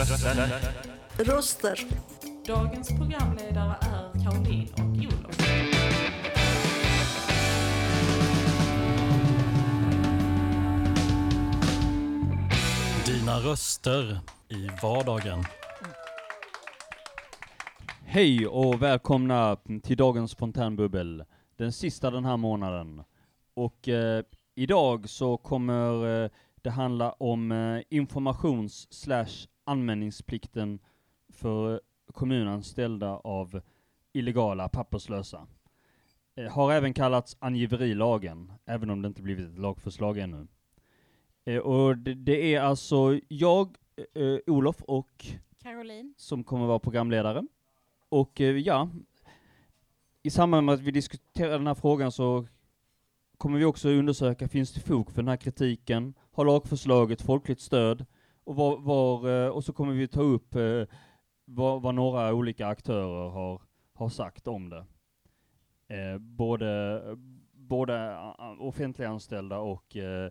Röster. Dagens programledare är Caroline och Olof. Dina röster i vardagen. Hej och välkomna till dagens fontänbubbel, den sista den här månaden. Och eh, idag så kommer eh, det handla om eh, informations anmälningsplikten för kommunanställda av illegala papperslösa. Eh, har även kallats angiverilagen, även om det inte blivit ett lagförslag ännu. Eh, och det, det är alltså jag, eh, Olof och Caroline. som kommer vara programledare. Och eh, ja, i samband med att vi diskuterar den här frågan så kommer vi också undersöka, finns det fog för den här kritiken? Har lagförslaget folkligt stöd? Och, var, var, eh, och så kommer vi ta upp eh, vad, vad några olika aktörer har, har sagt om det. Eh, både, både offentliganställda och eh,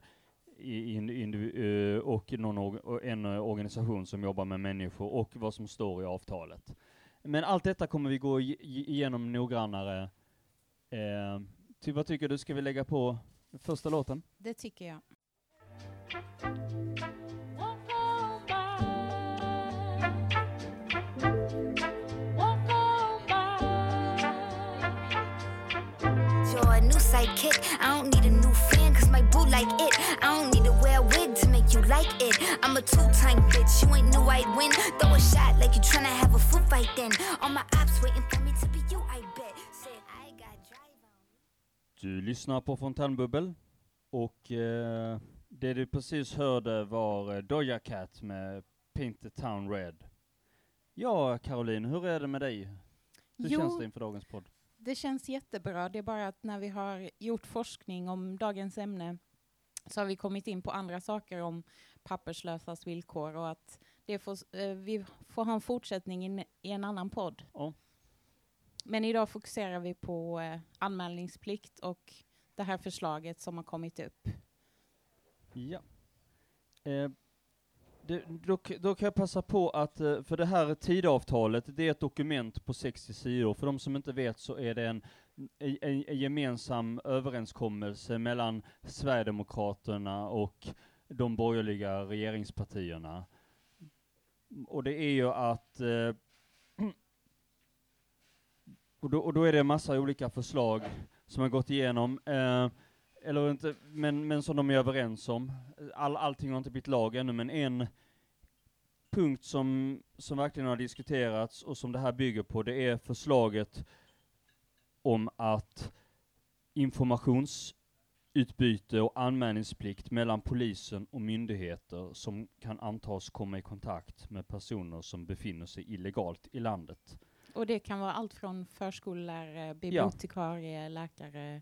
in, in, eh, och någon or- en eh, organisation som jobbar med människor och vad som står i avtalet. Men allt detta kommer vi gå igenom noggrannare. Eh, ty, vad tycker du, ska vi lägga på första låten? Det tycker jag. Sidekick. I don't need a new fan, cause my boo like it. I don't need to wear a wig to make you like it. I'm a two-time bitch, you ain't knew I'd win. Throw a shot like you tryna have a foot fight then. All my ops waiting for me to be you, I bet. Said I got drive on. Du lyssnar på Fontänbubbel och eh, det du precis hörde var eh, Doja Cat med Paint the Town Red. Ja, Caroline, hur är det med dig? Hur Jo. känns det inför dagens podd? Det känns jättebra. Det är bara att när vi har gjort forskning om dagens ämne så har vi kommit in på andra saker om papperslösas villkor och att det får, eh, vi får ha en fortsättning i, en- i en annan podd. Ja. Men idag fokuserar vi på eh, anmälningsplikt och det här förslaget som har kommit upp. Ja. Eh, det, då, då kan jag passa på att, eh, för det här tidavtalet, det är ett dokument på 60 sidor. För de som inte vet så är det en, en, en gemensam överenskommelse mellan Sverigedemokraterna och de borgerliga regeringspartierna. Och det är ju att eh, och, då, och då är det en massa olika förslag som har gått igenom. Eh, eller inte, men, men som de är överens om. All, allting har inte blivit lag ännu, men en punkt som, som verkligen har diskuterats och som det här bygger på, det är förslaget om att informationsutbyte och anmälningsplikt mellan polisen och myndigheter som kan antas komma i kontakt med personer som befinner sig illegalt i landet. Och det kan vara allt från förskollärare, bibliotekarie, läkare.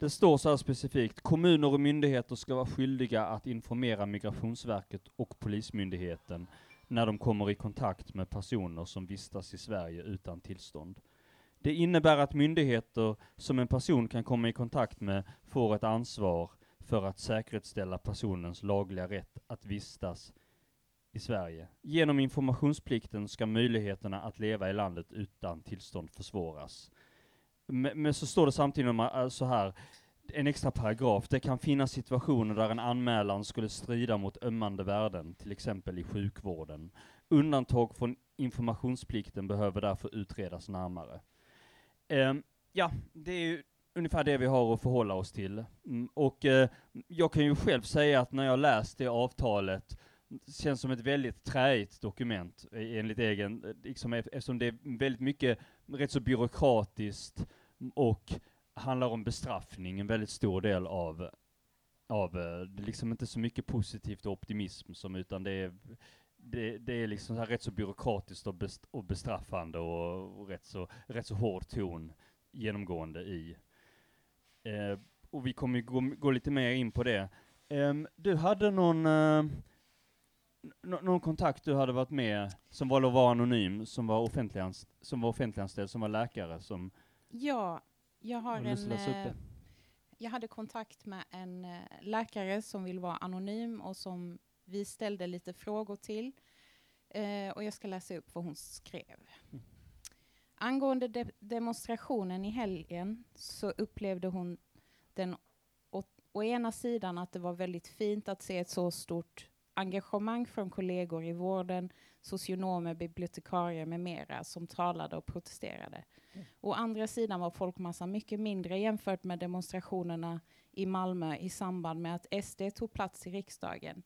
Det står så här specifikt, kommuner och myndigheter ska vara skyldiga att informera Migrationsverket och Polismyndigheten när de kommer i kontakt med personer som vistas i Sverige utan tillstånd. Det innebär att myndigheter som en person kan komma i kontakt med får ett ansvar för att säkerställa personens lagliga rätt att vistas i Sverige. Genom informationsplikten ska möjligheterna att leva i landet utan tillstånd försvåras. Men, men så står det samtidigt om, äh, så här, en extra paragraf. Det kan finnas situationer där en anmälan skulle strida mot ömmande värden, till exempel i sjukvården. Undantag från informationsplikten behöver därför utredas närmare. Ehm, ja, det är ju ungefär det vi har att förhålla oss till. Mm, och eh, jag kan ju själv säga att när jag läst det avtalet, känns som ett väldigt träigt dokument eh, enligt egen, eh, liksom, eftersom det är väldigt mycket rätt så byråkratiskt och handlar om bestraffning, en väldigt stor del av, av eh, det är liksom inte så mycket positivt och optimism som, utan det är, det, det är liksom så här rätt så byråkratiskt och, best, och bestraffande och, och rätt, så, rätt så hård ton genomgående i. Eh, och vi kommer ju gå, gå lite mer in på det. Eh, du hade någon, eh, någon kontakt du hade varit med, som var, vara anonym, som var, offentliganställd, som var offentliganställd, som var läkare, som Ja, jag har en, eh, jag hade kontakt med en eh, läkare som vill vara anonym och som vi ställde lite frågor till. Eh, och jag ska läsa upp vad hon skrev. Mm. Angående de demonstrationen i helgen så upplevde hon den å, å ena sidan att det var väldigt fint att se ett så stort engagemang från kollegor i vården, socionomer, bibliotekarier med mera som talade och protesterade. Å andra sidan var folkmassan mycket mindre jämfört med demonstrationerna i Malmö i samband med att SD tog plats i riksdagen.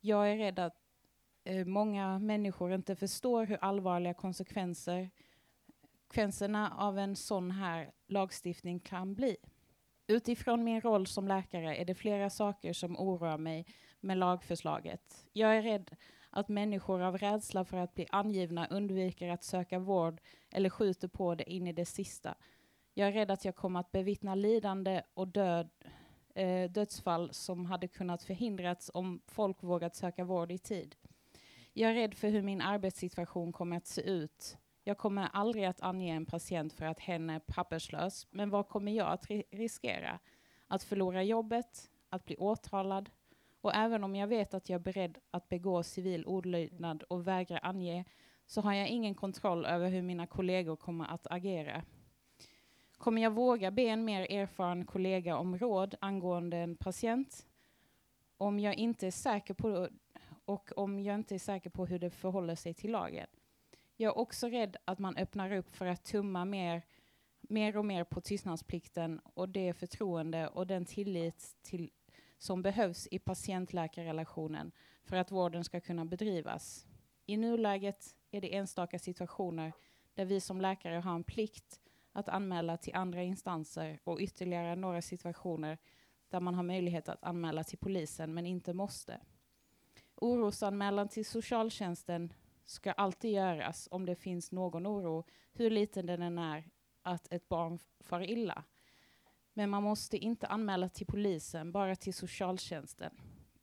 Jag är rädd att eh, många människor inte förstår hur allvarliga konsekvenser konsekvenserna av en sån här lagstiftning kan bli. Utifrån min roll som läkare är det flera saker som oroar mig med lagförslaget. Jag är rädd att människor av rädsla för att bli angivna undviker att söka vård eller skjuter på det in i det sista. Jag är rädd att jag kommer att bevittna lidande och död, eh, dödsfall som hade kunnat förhindrats om folk vågat söka vård i tid. Jag är rädd för hur min arbetssituation kommer att se ut. Jag kommer aldrig att ange en patient för att hen är papperslös, men vad kommer jag att ri riskera? Att förlora jobbet, att bli åtalad, och även om jag vet att jag är beredd att begå civil olydnad och vägra ange, så har jag ingen kontroll över hur mina kollegor kommer att agera. Kommer jag våga be en mer erfaren kollega om råd angående en patient? Om jag inte är säker på och om jag inte är säker på hur det förhåller sig till lagen. Jag är också rädd att man öppnar upp för att tumma mer, mer och mer på tystnadsplikten och det förtroende och den tillit till, som behövs i patient-läkarrelationen för att vården ska kunna bedrivas. I nuläget är det enstaka situationer där vi som läkare har en plikt att anmäla till andra instanser och ytterligare några situationer där man har möjlighet att anmäla till polisen men inte måste. Orosanmälan till socialtjänsten ska alltid göras om det finns någon oro, hur liten den än är, att ett barn far illa. Men man måste inte anmäla till polisen, bara till socialtjänsten.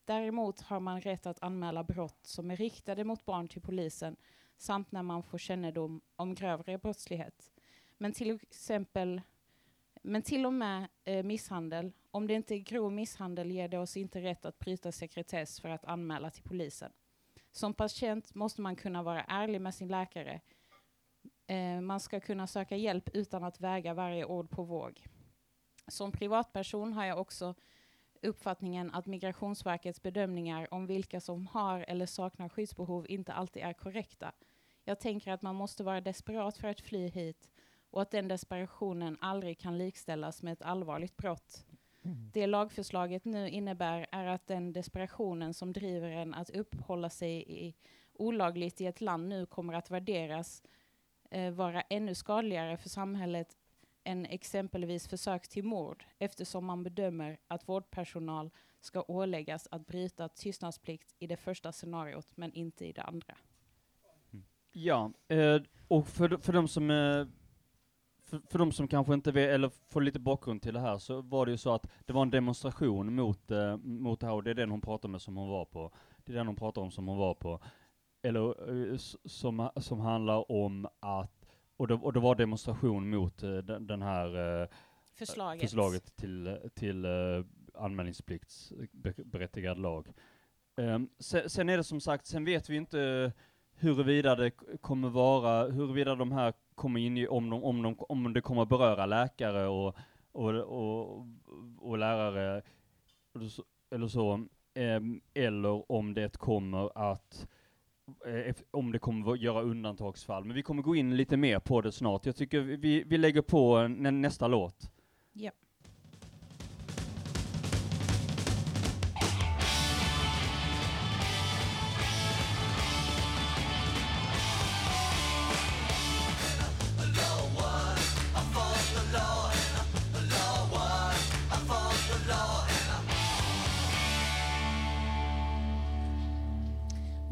Däremot har man rätt att anmäla brott som är riktade mot barn till polisen samt när man får kännedom om grövre brottslighet. Men till exempel men till och med eh, misshandel, om det inte är grov misshandel ger det oss inte rätt att bryta sekretess för att anmäla till polisen. Som patient måste man kunna vara ärlig med sin läkare. Eh, man ska kunna söka hjälp utan att väga varje ord på våg. Som privatperson har jag också uppfattningen att Migrationsverkets bedömningar om vilka som har eller saknar skyddsbehov inte alltid är korrekta. Jag tänker att man måste vara desperat för att fly hit och att den desperationen aldrig kan likställas med ett allvarligt brott. Mm. Det lagförslaget nu innebär är att den desperationen som driver en att uppehålla sig i, olagligt i ett land nu kommer att värderas eh, vara ännu skadligare för samhället än exempelvis försök till mord eftersom man bedömer att vårdpersonal ska åläggas att bryta tystnadsplikt i det första scenariot men inte i det andra. Ja, eh, och för, för de som eh, för, för de som kanske inte vet, eller får lite bakgrund till det här, så var det ju så att det var en demonstration mot, eh, mot det här, och det är den hon pratar med som hon var på. Det är den hon pratar om som hon var på. Eller som, som handlar om att, och det, och det var demonstration mot eh, den, den här eh, förslaget. förslaget till, till eh, anmälningspliktsberättigad lag. Um, sen, sen, är det som sagt, sen vet vi inte huruvida det kommer vara, huruvida de här kommer in i, om, de, om, de, om det kommer beröra läkare och, och, och, och lärare eller så, eller om det kommer att Eh, om det kommer att göra undantagsfall. Men vi kommer gå in lite mer på det snart. Jag tycker vi, vi lägger på eh, nästa låt. Yep.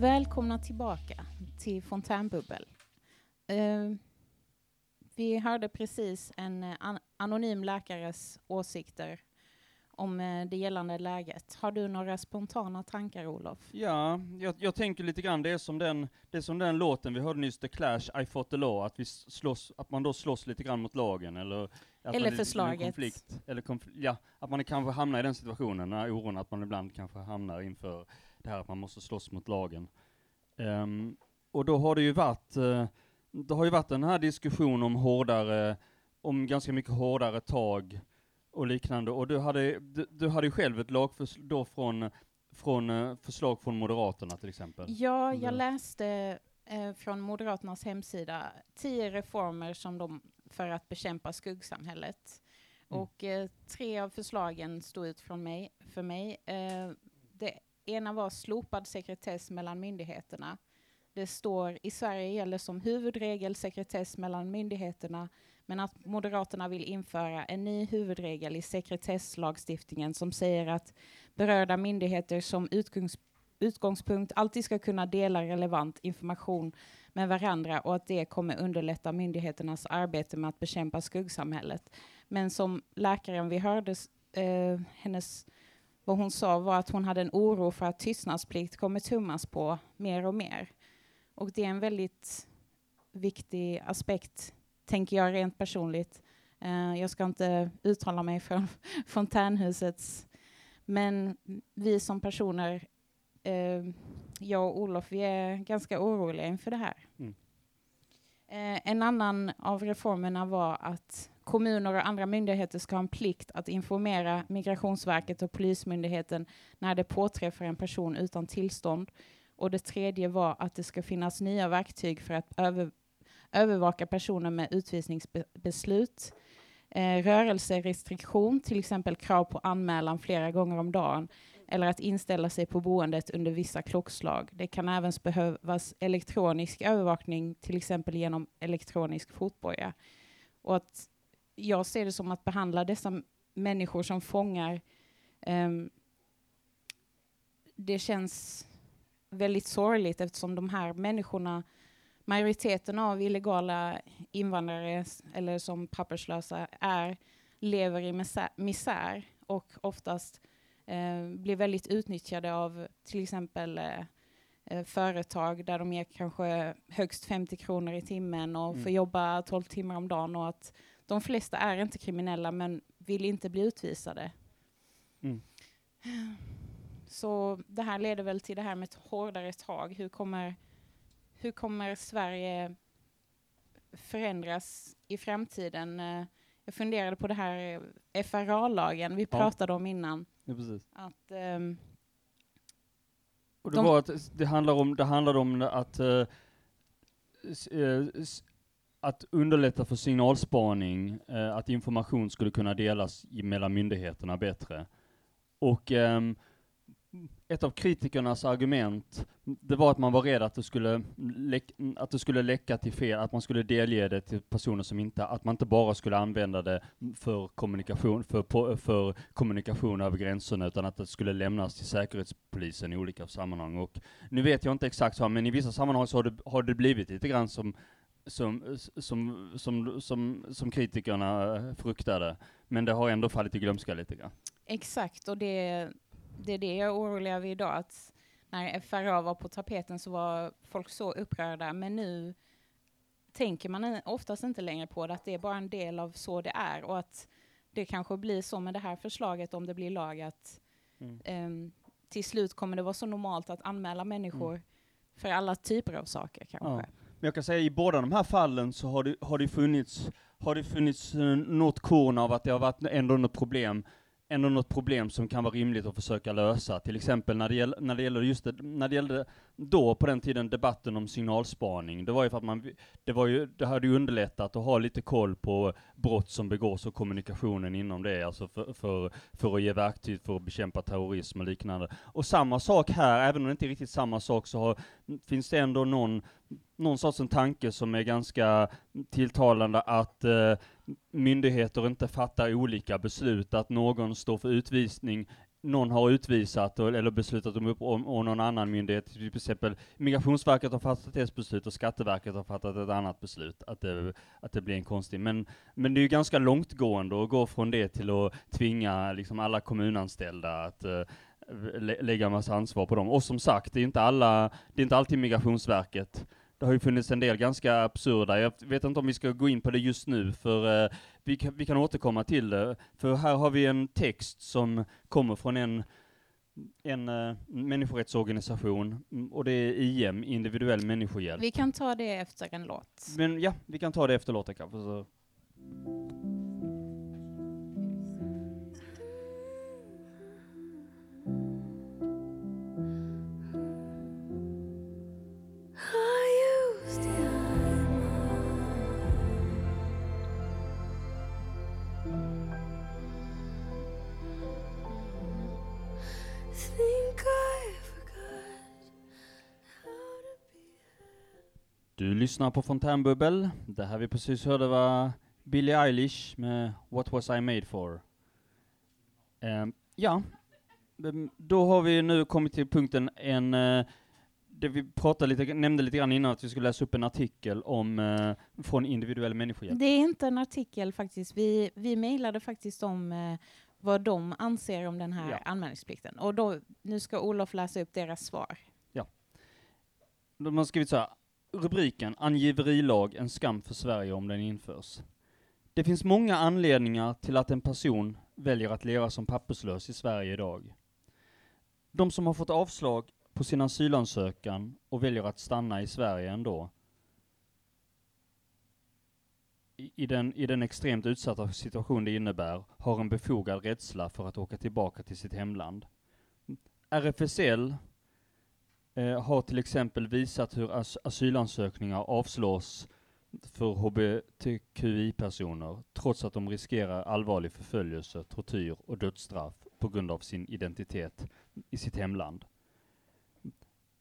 Välkomna tillbaka till Fontänbubbel. Uh, vi hörde precis en an anonym läkares åsikter om eh, det gällande läget. Har du några spontana tankar, Olof? Ja, jag, jag tänker lite grann, det är, som den, det är som den låten vi hörde nyss, The Clash, I fought the law, att, vi slåss, att man då slåss lite grann mot lagen, eller... Att Eller förslaget. Konflikt, eller konf, ja, att man kanske hamnar i den situationen, den här oron, att man ibland kanske hamnar inför det här att man måste slåss mot lagen. Ehm, och då har det ju varit, eh, det har ju varit den här diskussionen om hårdare, om ganska mycket hårdare tag och liknande, och du hade, du, du hade ju själv ett lagförslag då från, från eh, förslag från Moderaterna till exempel. Ja, jag läste eh, från Moderaternas hemsida tio reformer som de för att bekämpa skuggsamhället. Mm. Och eh, tre av förslagen stod ut från mig, för mig. Eh, det ena var slopad sekretess mellan myndigheterna. Det står i Sverige gäller som huvudregel sekretess mellan myndigheterna men att Moderaterna vill införa en ny huvudregel i sekretesslagstiftningen som säger att berörda myndigheter som utgångs utgångspunkt alltid ska kunna dela relevant information med varandra och att det kommer underlätta myndigheternas arbete med att bekämpa skuggsamhället. Men som läkaren vi hörde, eh, hennes, vad hon sa var att hon hade en oro för att tystnadsplikt kommer tummas på mer och mer. Och det är en väldigt viktig aspekt, tänker jag rent personligt. Eh, jag ska inte uttala mig för fontänhusets, men vi som personer eh, jag och Olof, vi är ganska oroliga inför det här. Mm. Eh, en annan av reformerna var att kommuner och andra myndigheter ska ha en plikt att informera Migrationsverket och Polismyndigheten när det påträffar en person utan tillstånd. Och det tredje var att det ska finnas nya verktyg för att över, övervaka personer med utvisningsbeslut. Eh, rörelserestriktion, till exempel krav på anmälan flera gånger om dagen eller att inställa sig på boendet under vissa klockslag. Det kan även behövas elektronisk övervakning, till exempel genom elektronisk fotboja. Och att jag ser det som att behandla dessa människor som fångar, um, det känns väldigt sorgligt eftersom de här människorna, majoriteten av illegala invandrare eller som papperslösa är, lever i misär, misär och oftast eh, blir väldigt utnyttjade av till exempel eh, eh, företag där de ger kanske högst 50 kronor i timmen och Mm. får jobba 12 timmar om dagen och att de flesta är inte kriminella men vill inte bli utvisade. Mm. Så det här leder väl till det här med ett hårdare tag. Hur kommer, hur kommer Sverige förändras i framtiden? Eh, Jag funderade på det här FRA-lagen vi Ja. pratade om innan. Ja. Att, ehm, Och det De- var att det handlar om, det handlar om att, s- att underlätta för signalspaning, eh, att information skulle kunna delas i- mellan myndigheterna bättre. Och eh, ett av kritikernas argument, det var att man var rädd att det skulle, att det skulle läcka till fel, att man skulle delge det till personer som inte, att man inte bara skulle använda det för kommunikation, för, för kommunikation över gränserna, utan att det skulle lämnas till säkerhetspolisen i olika sammanhang. Och nu vet jag inte exakt så, men i vissa sammanhang så har det, har det blivit lite grann som som, som, som, som, som kritikerna eh, fruktade. Men det har ändå fallit i glömska lite grann. exakt, och det, det är det jag är orolig över idag. Att när FRA var på tapeten så var folk så upprörda, men nu tänker man oftast inte längre på det, att det är bara en del av så det är och att det kanske blir så med det här förslaget om det blir lag att Mm. ehm, till slut kommer det vara så normalt att anmäla människor för alla typer av saker kanske. Ja. Men jag kan säga i båda de här fallen så har det, har det funnits, har det funnits eh, något korn av att det har varit ändå något problem, ändå något problem som kan vara rimligt att försöka lösa. Till exempel när det gäll, när det gäller just det, när det gällde då på den tiden debatten om signalspaning. Det var ju för att man, det var ju, det hade ju underlättat att ha lite koll på brott som begås och kommunikationen inom det, alltså för, för, för att ge verktyg för att bekämpa terrorism och liknande. Och samma sak här, även om det inte är riktigt samma sak, så har, finns det ändå någon någon sorts en tanke som är ganska tilltalande att eh, myndigheter inte fattar olika beslut, att någon står för utvisning någon har utvisat och, eller beslutat om om, om, någon annan myndighet, till exempel Migrationsverket har fattat ett beslut och Skatteverket har fattat ett annat beslut, att det, att det blir en konstig. Men, men det är ju ganska långtgående att gå från det till att tvinga liksom alla kommunanställda att uh, lä lägga massa ansvar på dem. Och som sagt, det är inte alla, det är inte alltid Migrationsverket det har ju funnits en del ganska absurda, jag vet inte om vi ska gå in på det just nu, för eh, vi, kan, vi kan återkomma till det. För här har vi en text som kommer från en, en uh, människorättsorganisation, mm, och det är IM, individuell människohjälp. Vi kan ta det efter en låt. Men ja, vi kan ta det efter låten kanske. Så. Du lyssnar på Fontänbubbel. Det här vi precis hörde var Billie Eilish med What was I made for? Uh, ja, ehm, då har vi nu kommit till punkten en, uh, det vi pratade lite, nämnde lite grann innan att vi skulle läsa upp en artikel om, uh, från individuell människohjälp. Det är inte en artikel faktiskt, vi, vi mejlade faktiskt om uh, vad de anser om den här ja. anmälningsplikten. Och då, nu ska Olof läsa upp deras svar. Ja. De har skrivit så här, Rubriken Angiverilag, en skam för Sverige om den införs. Det finns många anledningar till att en person väljer att leva som papperslös i Sverige idag. De som har fått avslag på sin asylansökan och väljer att stanna i Sverige ändå. I den, I den extremt utsatta situation det innebär har en befogad rädsla för att åka tillbaka till sitt hemland. RFSL eh, har till exempel visat hur as asylansökningar avslås för hbtqi-personer, trots att de riskerar allvarlig förföljelse, tortyr och dödsstraff på grund av sin identitet i sitt hemland.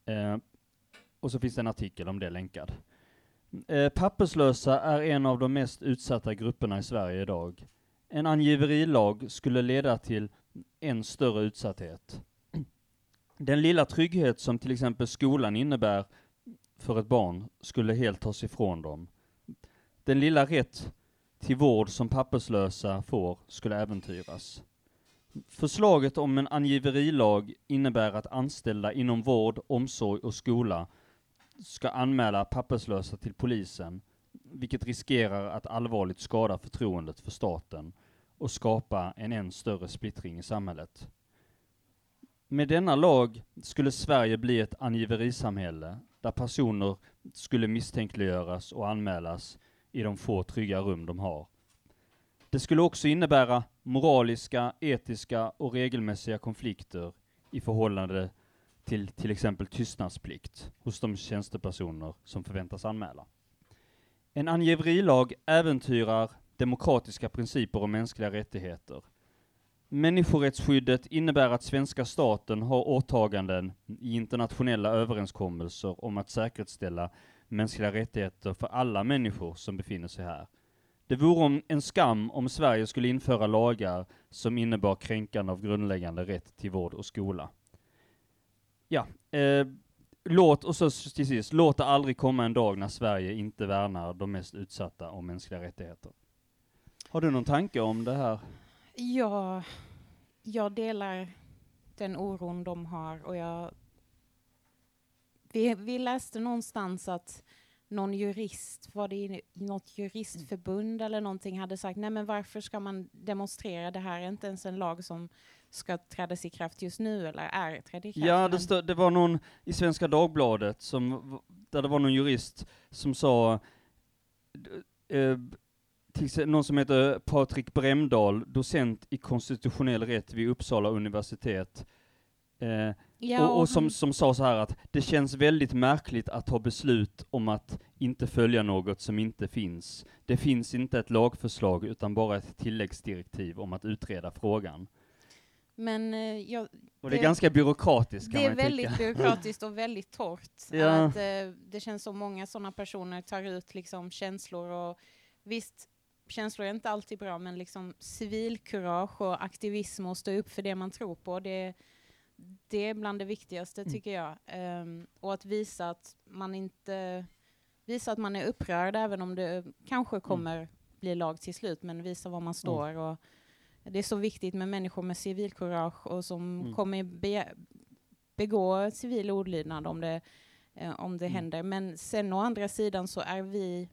Eh, och så finns det en artikel om det länkad. Eh, papperslösa är en av de mest utsatta grupperna i Sverige idag. En angiverilag skulle leda till en större utsatthet. Den lilla trygghet som till exempel skolan innebär för ett barn skulle helt tas ifrån dem. Den lilla rätt till vård som papperslösa får skulle äventyras. Förslaget om en angiverilag innebär att anställda inom vård, omsorg och skola ska anmäla papperslösa till polisen, vilket riskerar att allvarligt skada förtroendet för staten och skapa en än större splittring i samhället. Med denna lag skulle Sverige bli ett angiverisamhälle, där personer skulle misstänkliggöras och anmälas i de få trygga rum de har. Det skulle också innebära moraliska, etiska och regelmässiga konflikter i förhållande till till exempel tystnadsplikt hos de tjänstepersoner som förväntas anmäla. En angiverilag äventyrar demokratiska principer och mänskliga rättigheter Människorättsskyddet innebär att svenska staten har åtaganden i internationella överenskommelser om att säkerställa mänskliga rättigheter för alla människor som befinner sig här. Det vore en skam om Sverige skulle införa lagar som innebar kränkande av grundläggande rätt till vård och skola. Ja, eh, låt, och så till sist, låt det aldrig komma en dag när Sverige inte värnar de mest utsatta om mänskliga rättigheter. Har du någon tanke om det här? Ja, jag delar den oron de har och jag... Vi, vi läste någonstans att någon jurist, var det i något juristförbund eller någonting, hade sagt nej men varför ska man demonstrera? Det här är inte ens en lag som ska trädas i kraft just nu eller är trädd i kraft. Ja, det, stod, det var någon i Svenska Dagbladet som, där det var någon jurist som sa eh, till någon som heter Patrik Bremdahl, docent i konstitutionell rätt vid Uppsala universitet. Eh, ja, och, och som, som sa så här att det känns väldigt märkligt att ha beslut om att inte följa något som inte finns. Det finns inte ett lagförslag utan bara ett tilläggsdirektiv om att utreda frågan. Men eh, jag, och det är ganska byråkratiskt kan Det är väldigt tycka. byråkratiskt och väldigt torrt. ja. Att, eh, det känns som många sådana personer tar ut liksom känslor och visst, känslor är inte alltid bra, men liksom civilkurage och aktivism och stå upp för det man tror på, det, det är bland det viktigaste Mm. tycker jag. Ehm, och att visa att man inte visa att man är upprörd även om det kanske kommer bli lag till slut, men visa var man står. Och det är så viktigt med människor med civilkurage och som Mm. kommer be, begå civil olydnad om det, eh, om det Mm. händer. Men sen å andra sidan så är vi,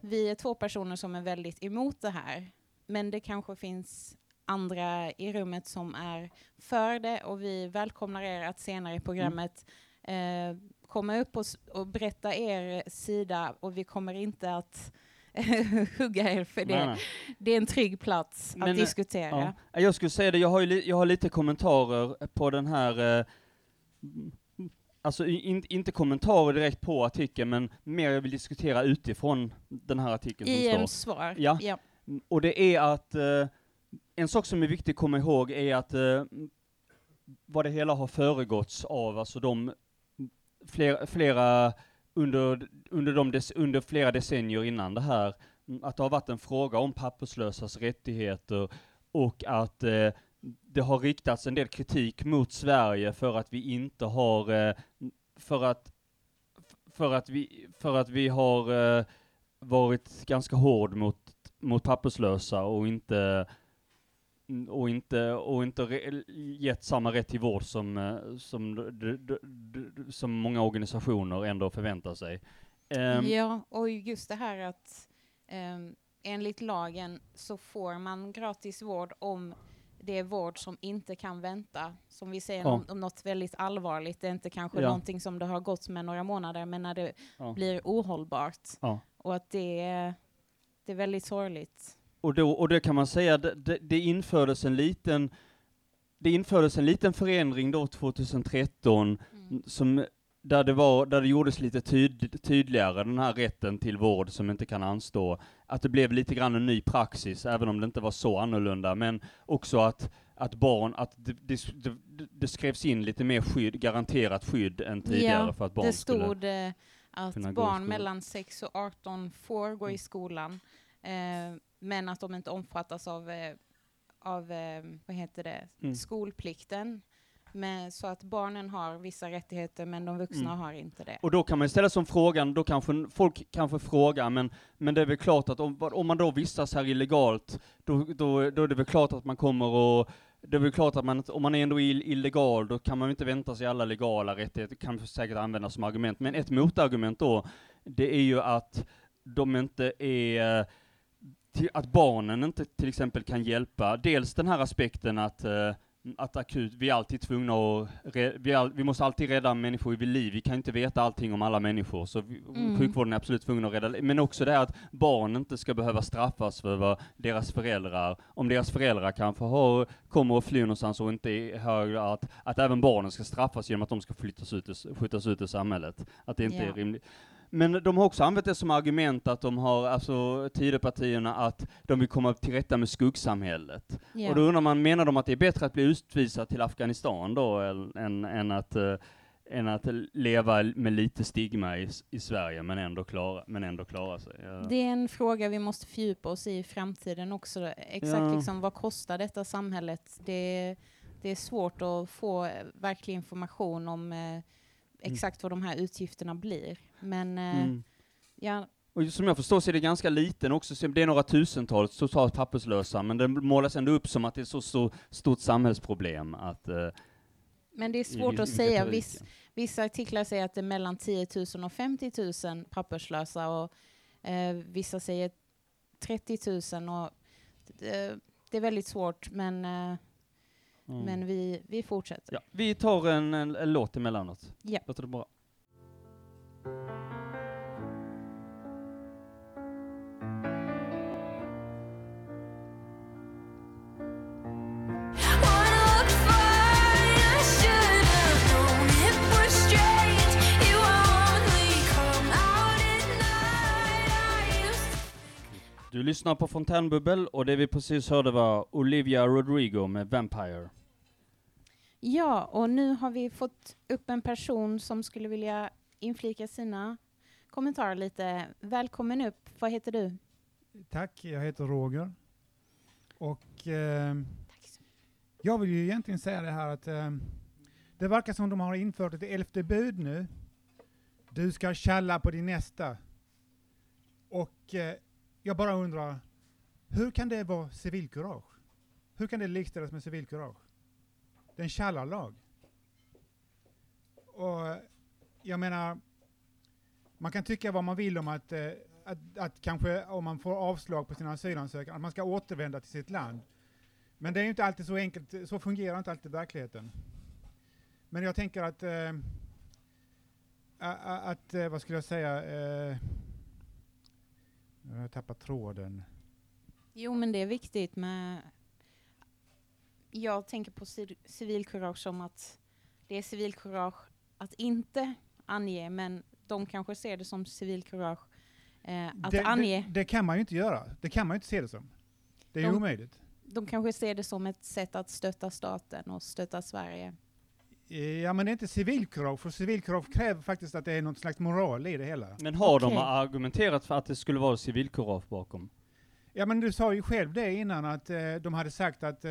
vi är två personer som är väldigt emot det här. Men det kanske finns andra i rummet som är för det och vi välkomnar er att senare i programmet eh, komma upp och, och berätta er sida och vi kommer inte att hugga er för det. Nej, nej. Det är en trygg plats Men, att eh, diskutera. Ja. Jag skulle säga det, jag har, li- jag har lite kommentarer på den här, eh, alltså i- in, inte kommentarer direkt på artikeln, men mer jag vill diskutera utifrån den här artikeln som står. Svar. Ja. ja. Och det är att, eh, en sak som är viktig att komma ihåg är att eh, vad det hela har föregåtts av, alltså de flera, flera under, under, de dec- under flera decennier innan det här, att det har varit en fråga om papperslösas rättigheter och att eh, det har riktats en del kritik mot Sverige för att vi inte har, eh, för att, för att vi, för att vi har eh, varit ganska hård mot, mot papperslösa och inte och inte, och inte gett samma rätt till vård som, eh, som, som många organisationer ändå förväntar sig. Ehm. Ja, och just det här att um, enligt lagen så får man gratis vård om det är vård som inte kan vänta. Som vi säger Ja. om, om något väldigt allvarligt. Det är inte kanske Ja. någonting som det har gått med några månader, men när det Ja. blir ohållbart. Ja. Och att det är, det är väldigt sorgligt. Och, då, och det kan man säga, det, det, det infördes en liten det infördes en liten förändring då 2013 som, där, det var, där det gjordes lite tyd, tydligare, den här rätten till vård som inte kan anstå. Att det blev lite grann en ny praxis, även om det inte var så annorlunda, men också att, att barn, att det, det, det, skrevs in lite mer skydd, garanterat skydd än tidigare Ja, för att barn det skulle... stod eh, att barn mellan 6 och 18 får gå i Mm. skolan, eh, men att de inte omfattas av, eh, av eh, vad heter det, Mm. skolplikten. Men, så att barnen har vissa rättigheter, men de vuxna Mm. har inte det. Och då kan man ställa som frågan, då kanske folk kanske frågar, men, men det är väl klart att om, om man då vistas här illegalt, då, då, då är det väl klart att man kommer och det är väl klart att man, om man är ändå ill- illegal, då kan man inte vänta sig alla legala rättigheter, kan säkert användas som argument. Men ett motargument då, det är ju att de inte är, att barnen inte till exempel kan hjälpa, dels den här aspekten att eh, att akut, vi är alltid tvungna att, re, vi, all, vi måste alltid rädda människor vid liv, vi kan inte veta allting om alla människor, så vi, Mm. sjukvården är absolut tvungen att rädda. Men också det här att barn inte ska behöva straffas för vad deras föräldrar, om deras föräldrar kanske har, kommer och flyr någonstans och inte är högre, att, att även barnen ska straffas genom att de ska flyttas ut, skjutas ut ur samhället. Att det inte Ja. är rimligt. Men de har också använt det som argument att de har, alltså Tidöpartierna, att de vill komma till rätta med skuggsamhället. Ja. Och då undrar man, menar de att det är bättre att bli utvisad till Afghanistan då, än, än, att, eh, än att leva med lite stigma i, i Sverige, men ändå klara, men ändå klara sig? Ja. Det är en fråga vi måste fördjupa oss i i framtiden också. Exakt Ja. liksom, vad kostar detta samhället? Det, det är svårt att få eh, verklig information om eh, exakt vad de här utgifterna blir. Men eh, Mm. ja, Och som jag förstår så är det ganska liten också, så det är några tusentals totalt papperslösa, men det målas ändå upp som att det är så, så stort samhällsproblem att... eh, men det är svårt i- att i säga. Viss, vissa artiklar säger att det är mellan 10 000 och 50 000 papperslösa och eh, vissa säger 30 000. Och, eh, det är väldigt svårt, men, eh, Mm. men vi, vi fortsätter. Ja, vi tar en, en, en låt emellanåt. Ja. Låter det bra? Du lyssnar på Fontänbubbel och det vi precis hörde var Olivia Rodrigo med Vampire. Ja, och nu har vi fått upp en person som skulle vilja inflika sina kommentarer lite. Välkommen upp. Vad heter du? tack, jag heter Roger. Och eh, jag vill ju egentligen säga det här att eh, det verkar som de har infört ett elfte bud nu. Du ska tjalla på din nästa. Och eh, jag bara undrar, hur kan det vara civilkurage? Hur kan det likställas med civilkurage? Det är en tjallarlag. Och jag menar, man kan tycka vad man vill om att, eh, att, att kanske om man får avslag på sin asylansökan, att man ska återvända till sitt land. Men det är ju inte alltid så enkelt, så fungerar inte alltid verkligheten. Men jag tänker att, eh, att eh, vad skulle jag säga, eh, jag har tappat tråden. Jo, men det är viktigt med... Jag tänker på ci- civilkurage som att det är civilkurage att inte ange, men de kanske ser det som civilkurage eh, att det, ange. det, det kan man ju inte göra, det kan man ju inte se det som. Det är ju De- omöjligt. De kanske ser det som ett sätt att stötta staten och stötta Sverige. Eh, Ja men det är inte civilkurage, för civilkurage kräver faktiskt att det är något slags moral i det hela. Men har de Okej. argumenterat för att det skulle vara civilkurage bakom? Ja men du sa ju själv det innan att eh, de hade sagt att eh,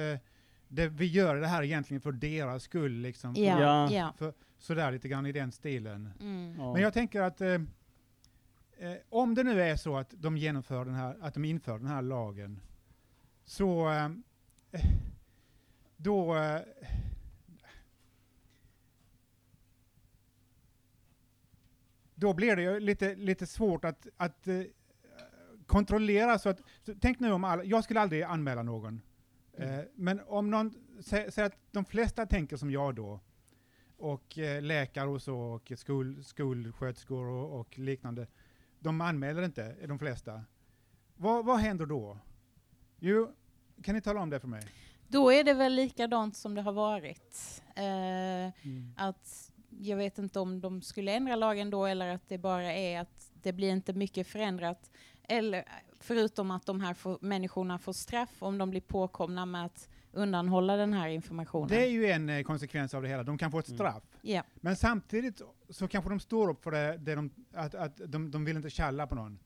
det, vi gör det här egentligen för deras skull liksom. För, Ja, Ja. För, sådär lite grann i den stilen. Mm. Ja. Men jag tänker att eh, eh, om det nu är så att de genomför den här, att de inför den här lagen, så eh, eh, då eh, då blir det ju lite, lite svårt att, att eh, kontrollera. Så att, så tänk nu om alla, jag skulle aldrig anmäla någon. Eh, men om någon sä- säger att de flesta tänker som jag då, och eh, läkare och så, och skol, skolsköterskor och, och liknande, de anmäler inte, de flesta. Vad, vad händer då? Jo, kan ni tala om det för mig? Då är det väl likadant som det har varit. Eh, Mm. att jag vet inte om de skulle ändra lagen då eller att det bara är att det blir inte mycket förändrat. Eller förutom att de här får, människorna får straff om de blir påkomna med att undanhålla den här informationen. Det är ju en eh, konsekvens av det hela, de kan få ett Mm. straff. Ja. Men samtidigt så kanske de står upp för det, det de, att, att de, de vill inte tjalla på någon.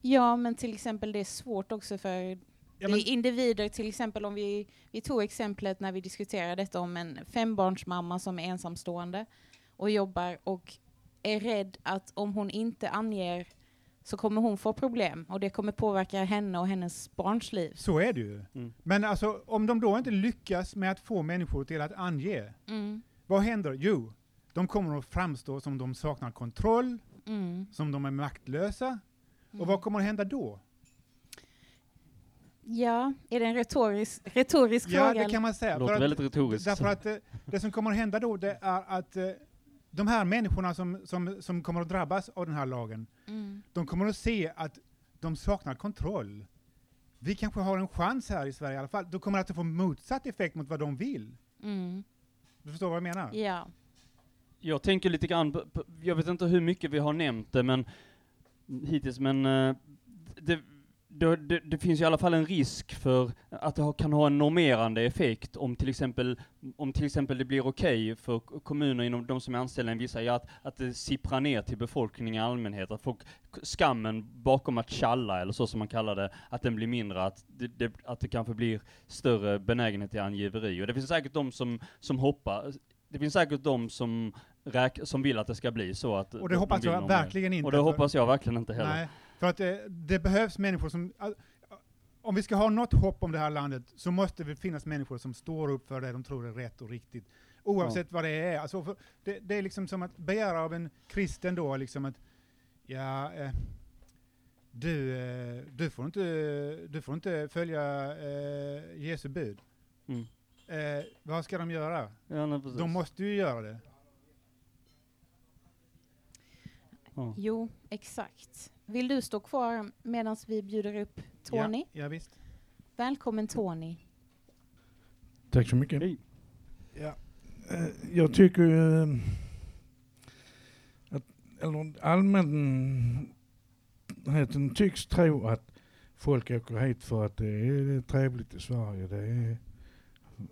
ja, men till exempel det är svårt också för Ja, det är individer, till exempel om vi, vi tog exemplet när vi diskuterade detta om en fembarnsmamma som är ensamstående och jobbar och är rädd att om hon inte anger så kommer hon få problem och det kommer påverka henne och hennes barns liv. så är det ju. Mm. Men alltså, om de då inte lyckas med att få människor till att ange, Mm. vad händer? Jo, de kommer att framstå som de saknar kontroll, Mm. som de är maktlösa. Och Mm. vad kommer att hända då? Ja, är det en retorisk, retorisk Ja, fråga? det kan man säga. Låter att, väldigt retoriskt. därför att eh, det som kommer att hända då, det är att eh, de här människorna som, som, som kommer att drabbas av den här lagen, Mm. de kommer att se att de saknar kontroll. Vi kanske har en chans här i Sverige i alla fall. Då kommer det att få motsatt effekt mot vad de vill. Mm. Du förstår vad jag menar? Ja. Jag tänker lite grann, jag vet inte hur mycket vi har nämnt det men hittills, men eh, det, det, det, det finns i alla fall en risk för att det kan ha en normerande effekt om till exempel, om till exempel det blir okej för k- kommuner inom de som är anställda i vissa, ja, att, att det sipprar ner till befolkningen i allmänhet, att folk, skammen bakom att tjalla, eller så som man kallar det, att den blir mindre, att det, det, att det kanske blir större benägenhet till angiveri. Och det finns säkert de som, som hoppar, det finns säkert de som, räk, som vill att det ska bli så att Och det de hoppas jag verkligen inte. Och det för- hoppas jag verkligen inte heller. Nej, för att eh, det behövs människor som... all- om vi ska ha något hopp om det här landet så måste det finnas människor som står upp för det de tror är rätt och riktigt. Oavsett vad det är. Alltså, för det, det är liksom som att begära av en kristen då, liksom att ja, eh, du, eh, du, får inte, du får inte följa eh, Jesu bud. Mm. Eh, vad ska de göra? Ja, nej. De måste ju göra det. Ja. Jo, exakt. Vill du stå kvar medan vi bjuder upp Tony? Ja, ja visst. Välkommen Tony. Tack så mycket. Hej. Ja. eh, Jag tycker ju eh, att eller allmänheten tycks tro att folk åker hit för att det är trevligt i Sverige. Det är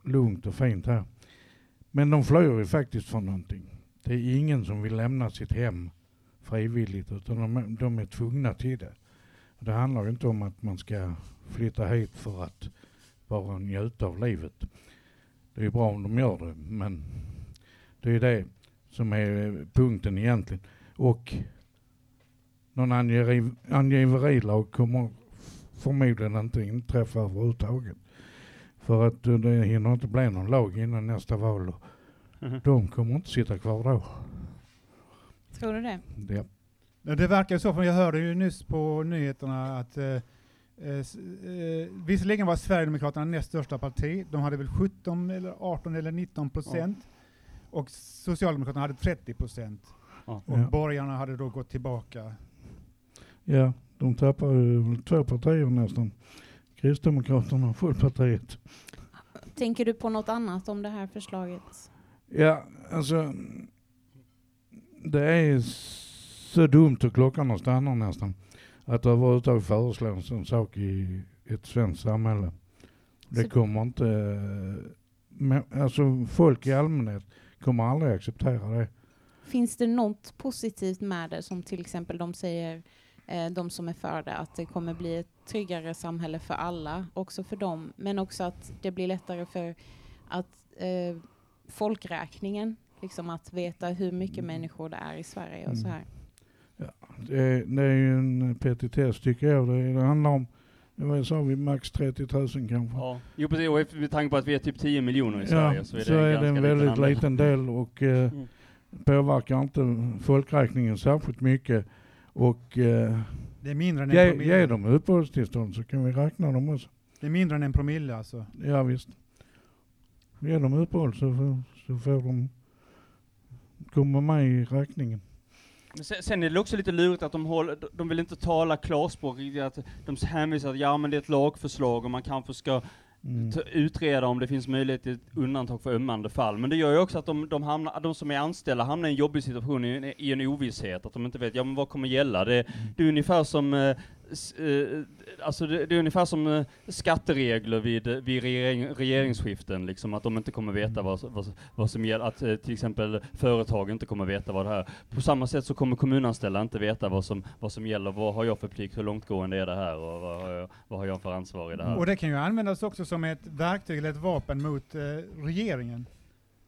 lugnt och fint här. Men de flyr ju faktiskt från någonting. Det är ingen som vill lämna sitt hem frivilligt utan de, de är tvungna till det. Det handlar inte om att man ska flytta hit för att bara njuta av livet. Det är bra om de gör det, men det är det som är punkten egentligen. Och någon angiveri- angiverilag kommer förmodligen inte inträffa överhuvudtaget. För att eh, det hinner inte bli någon lag innan nästa val. Och Mhm. de kommer inte sitta kvar då. Tror du det? Det, Ja, Det verkar ju så, för jag hörde ju nyss på nyheterna att eh, eh, eh, visserligen var Sverigedemokraterna näst största parti. De hade väl 17 eller 18 eller 19 procent. Och Socialdemokraterna hade 30 procent. Ja. Och Ja. borgarna hade då gått tillbaka. ja, de tappar ju två partier nästan. Kristdemokraterna och Folkpartiet. Tänker du på något annat om det här förslaget? Ja, alltså. Det är så dumt och klockan stannar nästan. Att överhuvudtaget föreslå en sån sak i ett svenskt samhälle. Det kommer inte... Men, alltså folk i allmänhet kommer aldrig acceptera det. Finns det något positivt med det som till exempel de säger, eh, de som är för det, att det kommer bli ett tryggare samhälle för alla, också för dem, men också att det blir lättare för att eh, folkräkningen, liksom att veta hur mycket människor det är i Sverige och så här. Det är, det är ju en petitess tycker jag. Det, det handlar om, vad sa vi, max 30 000 kanske. Ja. Jo precis, och med tanke på att vi är typ 10 miljoner i Sverige Ja, så är det, så är det en väldigt andel. liten del och eh, Mm. påverkar inte folkräkningen särskilt mycket. Och eh, Det är mindre än en ge, promille. ge dem uppehållstillstånd så kan vi räkna dem också. Det är mindre än en promille alltså. Ja visst. Ge dem uppehåll så får, så får de komma med i räkningen. Sen, sen är det också lite lurigt att de, håller, de vill inte tala klarspråk, att de hänvisar att ja men det är ett lagförslag och man kanske ska Mm. utreda om det finns möjlighet till ett undantag för ömmande fall. Men det gör ju också att de, de, hamnar, de som är anställda hamnar i en jobbig situation, i en, i en ovisshet, att de inte vet, ja men vad kommer gälla? Det, det är ungefär som, eh, Eh, alltså det, det är ungefär som eh, skatteregler vid, eh, vid regering, regeringsskiften, liksom att de inte kommer veta vad, vad, vad som gäller, att till exempel företag inte kommer veta vad det här På samma sätt så kommer kommunanställda inte veta vad som, vad som gäller, vad har jag för plikt, hur långtgående är det här och vad har jag, vad har jag för ansvar i det här? Och det kan ju användas också som ett verktyg eller ett vapen mot eh, regeringen.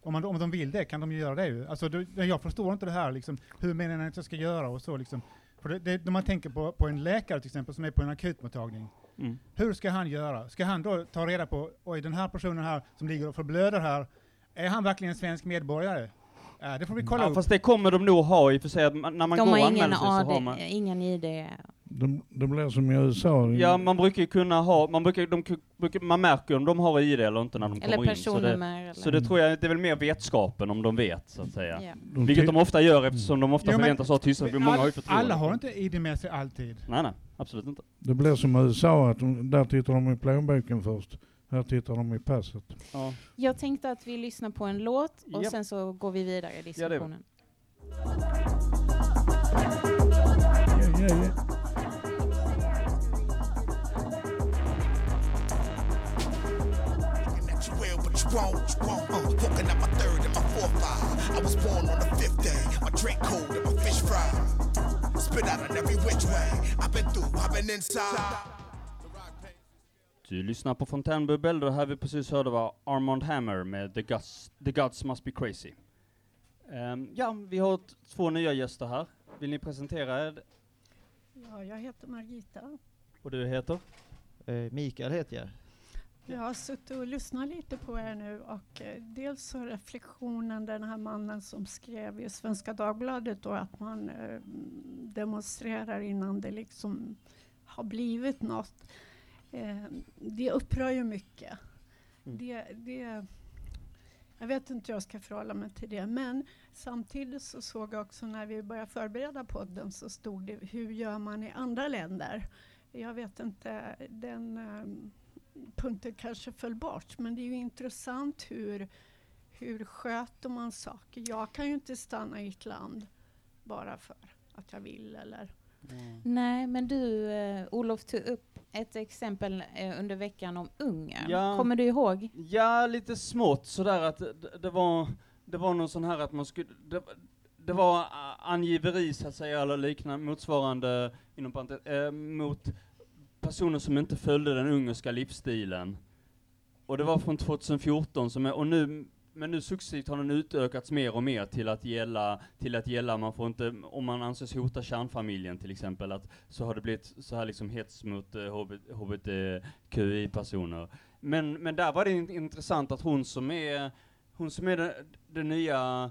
Om, man, om de vill det kan de ju göra det ju. Alltså, du, jag förstår inte det här, liksom, hur menar ni att jag ska göra och så. Liksom. För det, det, när man tänker på, på en läkare till exempel som är på en akutmottagning. Mm. Hur ska han göra? Ska han då ta reda på, oj den här personen här som ligger och förblöder här, är han verkligen en svensk medborgare? Ja, det får vi kolla Ja, upp. fast det kommer de nog ha i och för sig, när man De går och anmäler sig så har man... ingen ID. Det, det blir som i USA. Ja, man brukar ju kunna ha, man brukar, de, man märker om de har ID eller inte när de Eller kommer in. Så det, eller- så det tror jag, det är väl mer vetskapen om de vet, så att säga. De Vilket de ofta gör eftersom de ofta Jo, förväntas ha tystnad, för många har ju förtroende. alla har inte ID med sig alltid. Nej, nej, absolut inte. Det blir som i USA, att de, där tittar de i plånboken först. Här tittar de i passet. Ja. Jag tänkte att vi lyssnar på en låt och Japp. sen så går vi vidare i diskussionen. Ja, you won't. Uh, poking at my third and my fourth eye. I was born on the fifth day. My drink cold and my fish fried. Spit out on every which way. I've been through, I've been inside. Du lyssnar på Fontänbubbel, det här vi precis hörde var Armand Hammer med The Guts, The Gods Must Be Crazy. Ehm, ja, vi har två nya gäster här. Vill ni presentera er? Ja, jag heter Margita. Och du heter? Eh, Mikael heter jag. Jag har suttit och lyssnat lite på er nu och eh, dels så reflektionen den här mannen som skrev i Svenska Dagbladet då att man eh, demonstrerar innan det liksom har blivit något. Eh, det upprör ju mycket. Mm. Det, det, jag vet inte hur jag ska förhålla mig till det men samtidigt så såg jag också när vi började förbereda podden så stod det hur gör man i andra länder? Jag vet inte, den punkten kanske föll bort. Men det är ju intressant hur, hur sköter man saker. Jag kan ju inte stanna i ett land bara för att jag vill eller Nej, men du, eh, Olof, tog upp ett exempel eh, under veckan om Ungern. Ja. Kommer du ihåg? Ja, lite smått sådär att det, det var, det var någon sån här att man skulle, det, det var angiveri så att säga, eller liknande, motsvarande, inom parentes, eh, mot personer som inte följde den ungerska livsstilen. Och det var från 2014, som är, och nu, men nu successivt har den utökats mer och mer till att gälla, till att gälla, man får inte, om man anses hota kärnfamiljen till exempel, att så har det blivit så här liksom hets mot eh, hbtqi-personer. Men, men där var det in, intressant att hon som är, hon som är den, den nya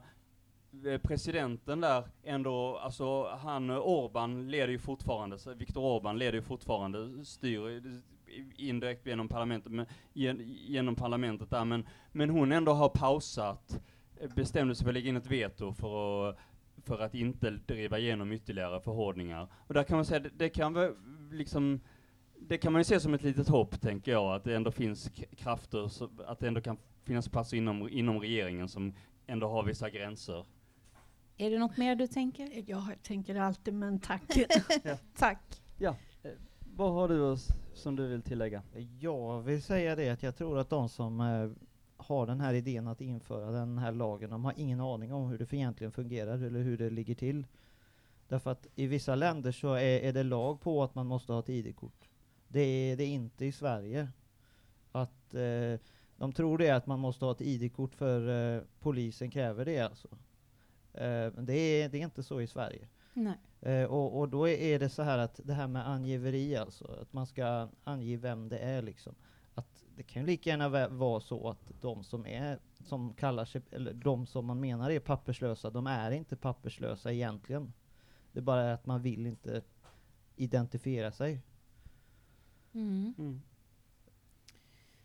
Eh, presidenten där ändå, alltså han eh, Orban leder ju fortfarande, Viktor Orban leder ju fortfarande, styr eh, indirekt genom parlamentet, men, genom parlamentet där, men, men hon ändå har pausat, bestämde sig för att lägga in ett veto för att för att inte driva igenom ytterligare förhårdningar. Och där kan man säga, det, det kan väl liksom, det kan man ju se som ett litet hopp, tänker jag, att det ändå finns krafter, så, att det ändå kan finnas plats inom, inom regeringen som ändå har vissa gränser. Är det något mer du tänker? Jag tänker alltid, men tack. Tack. Ja, eh, vad har du som du vill tillägga? Jag vill säga det att jag tror att de som eh, har den här idén att införa den här lagen, de har ingen aning om hur det egentligen fungerar eller hur det ligger till. Därför att i vissa länder så är, är det lag på att man måste ha ett ID-kort. Det är det inte i Sverige. Att eh, de tror det är att man måste ha ett ID-kort för eh, polisen kräver det alltså. Eh, men det är, det är inte så i Sverige. Nej. Eh, och, och då är- det så här att det här med angiveri alltså, att man ska ange vem det är liksom. Att det kan ju lika gärna vara så att de som är, som kallar sig, eller de som man menar är papperslösa, de är inte papperslösa egentligen. Det är bara att man vill inte identifiera sig. Mm. Mm.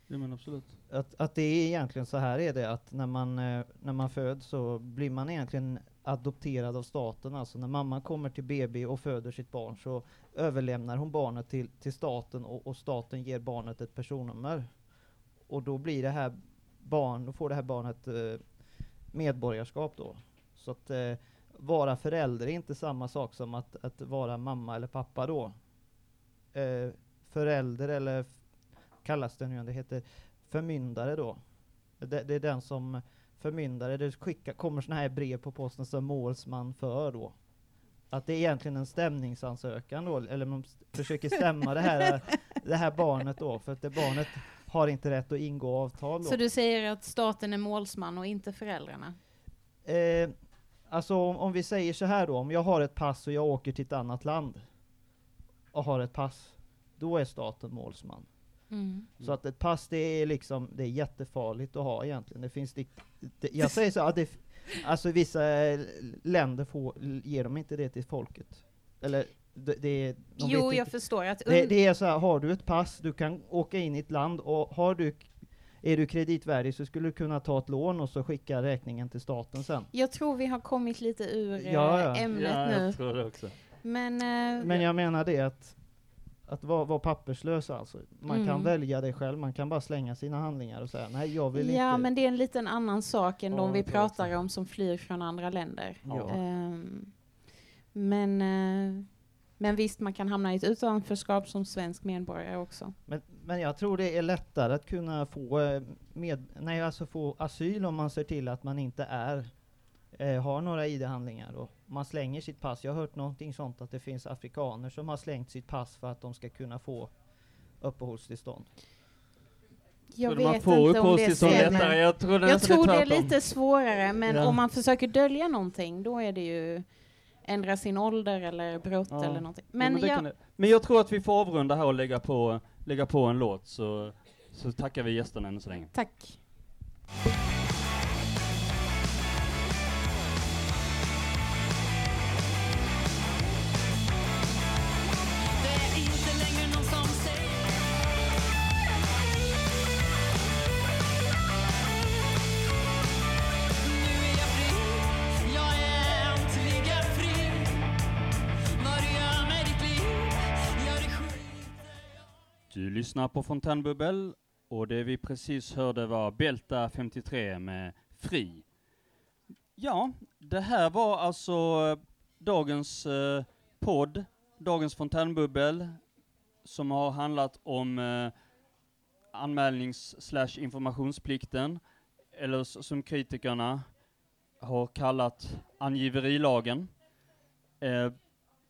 Ja men absolut. Att, att det är egentligen så här är det att när man, eh, när man föds så blir man egentligen adopterad av staten. Alltså när mamman kommer till BB och föder sitt barn så överlämnar hon barnet till, till staten och, och staten ger barnet ett personnummer. Och då blir det här barn, då får det här barnet eh, medborgarskap då. Så att eh, vara förälder är inte samma sak som att, att vara mamma eller pappa då. Eh, förälder eller kallas det nu, det heter förmyndare då. Det, det är den som förmyndare, det skickar, kommer såna här brev på posten som målsman för då. Att det är egentligen en stämningsansökan då, eller man försöker stämma det här, det här barnet då, för att det barnet har inte rätt att ingå avtal då. Så du säger att staten är målsman och inte föräldrarna? Eh, alltså om, om vi säger så här då, om jag har ett pass och jag åker till ett annat land och har ett pass, då är staten målsman. Mm. Så att ett pass det är liksom, det är jättefarligt att ha egentligen. Det finns, det, det, jag säger så, att det, alltså vissa eh, länder får, ger de inte det till folket. Eller det, det, de Jo, jag förstår att Det, det är så här, har du ett pass, du kan åka in i ett land och har du, är du kreditvärdig så skulle du kunna ta ett lån och så skicka räkningen till staten sen. jag tror vi har kommit lite ur eh, Ja, ja. ämnet Ja, nu. jag tror det också. Men, eh, Men jag menar det att, att vara, vara papperslös alltså. Man kan Mm. välja det själv, man kan bara slänga sina handlingar och säga nej jag vill ja, inte. men det är en liten annan sak än Ja, de vi pratar om som flyr från andra länder. Ja. Ehm, men, eh, men visst, man kan hamna i ett utanförskap som svensk medborgare också. Men, men jag tror det är lättare att kunna få, eh, med, nej, alltså få asyl om man ser till att man inte är, eh, har några ID-handlingar. Och man slänger sitt pass. Jag har hört någonting sånt att det finns afrikaner som har slängt sitt pass för att de ska kunna få uppehållstillstånd. Jag man vet får inte om det stämmer. lättare? Jag tror det jag tror det är lite svårare, men Ja. om man försöker dölja någonting, då är det ju ändra sin ålder eller brott Ja. eller någonting. Ja, Men, men, det jag, det. men jag tror att vi får avrunda här och lägga på, lägga på en låt, så, så tackar vi gästerna än så länge. tack. Lyssnar på Fontänbubbel och det vi precis hörde var Belta 53 med Fri. Ja, det här var alltså eh, dagens eh, podd, dagens Fontänbubbel, som har handlat om eh, anmälnings informationsplikten, eller som kritikerna har kallat angiverilagen. Eh,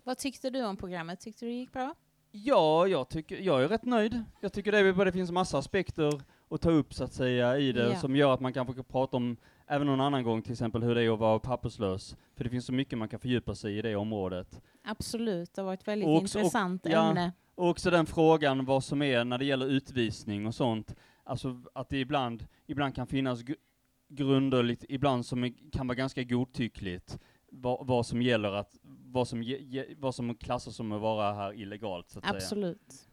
Vad tyckte du om programmet? Tyckte du det gick bra? Ja, jag, tycker, jag är rätt nöjd. Jag tycker det, det finns massa aspekter att ta upp så att säga i det Ja. som gör att man kan få prata om även någon annan gång till exempel hur det är att vara papperslös. För det finns så mycket man kan fördjupa sig i det området. Absolut, det varit ett väldigt Och också- intressant och- ja, ämne. Och också den frågan vad som är när det gäller utvisning och sånt. Alltså att det ibland, ibland kan finnas gr- grunder, lite, ibland som är, kan vara ganska godtyckligt. Vad, vad som gäller att, vad som, ge, ge, vad som klassas som att vara här illegalt så att säga. Absolut.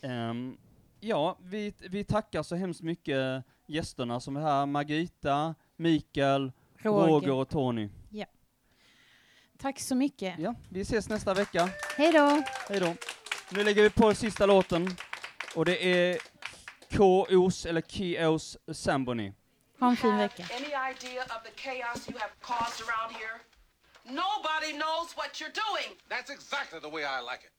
Ehm, ja, vi, vi tackar så hemskt mycket gästerna som är här. Margita, Mikael, Roger. Roger, och Tony. Ja. Tack så mycket. Ja, vi ses nästa vecka. Hej då! Hej då. Nu lägger vi på sista låten. Och det är KOs, eller Kios Sambony. Ha en fin vecka. Any idea of the chaos you have caused around here? Nobody knows what you're doing. That's exactly the way I like it.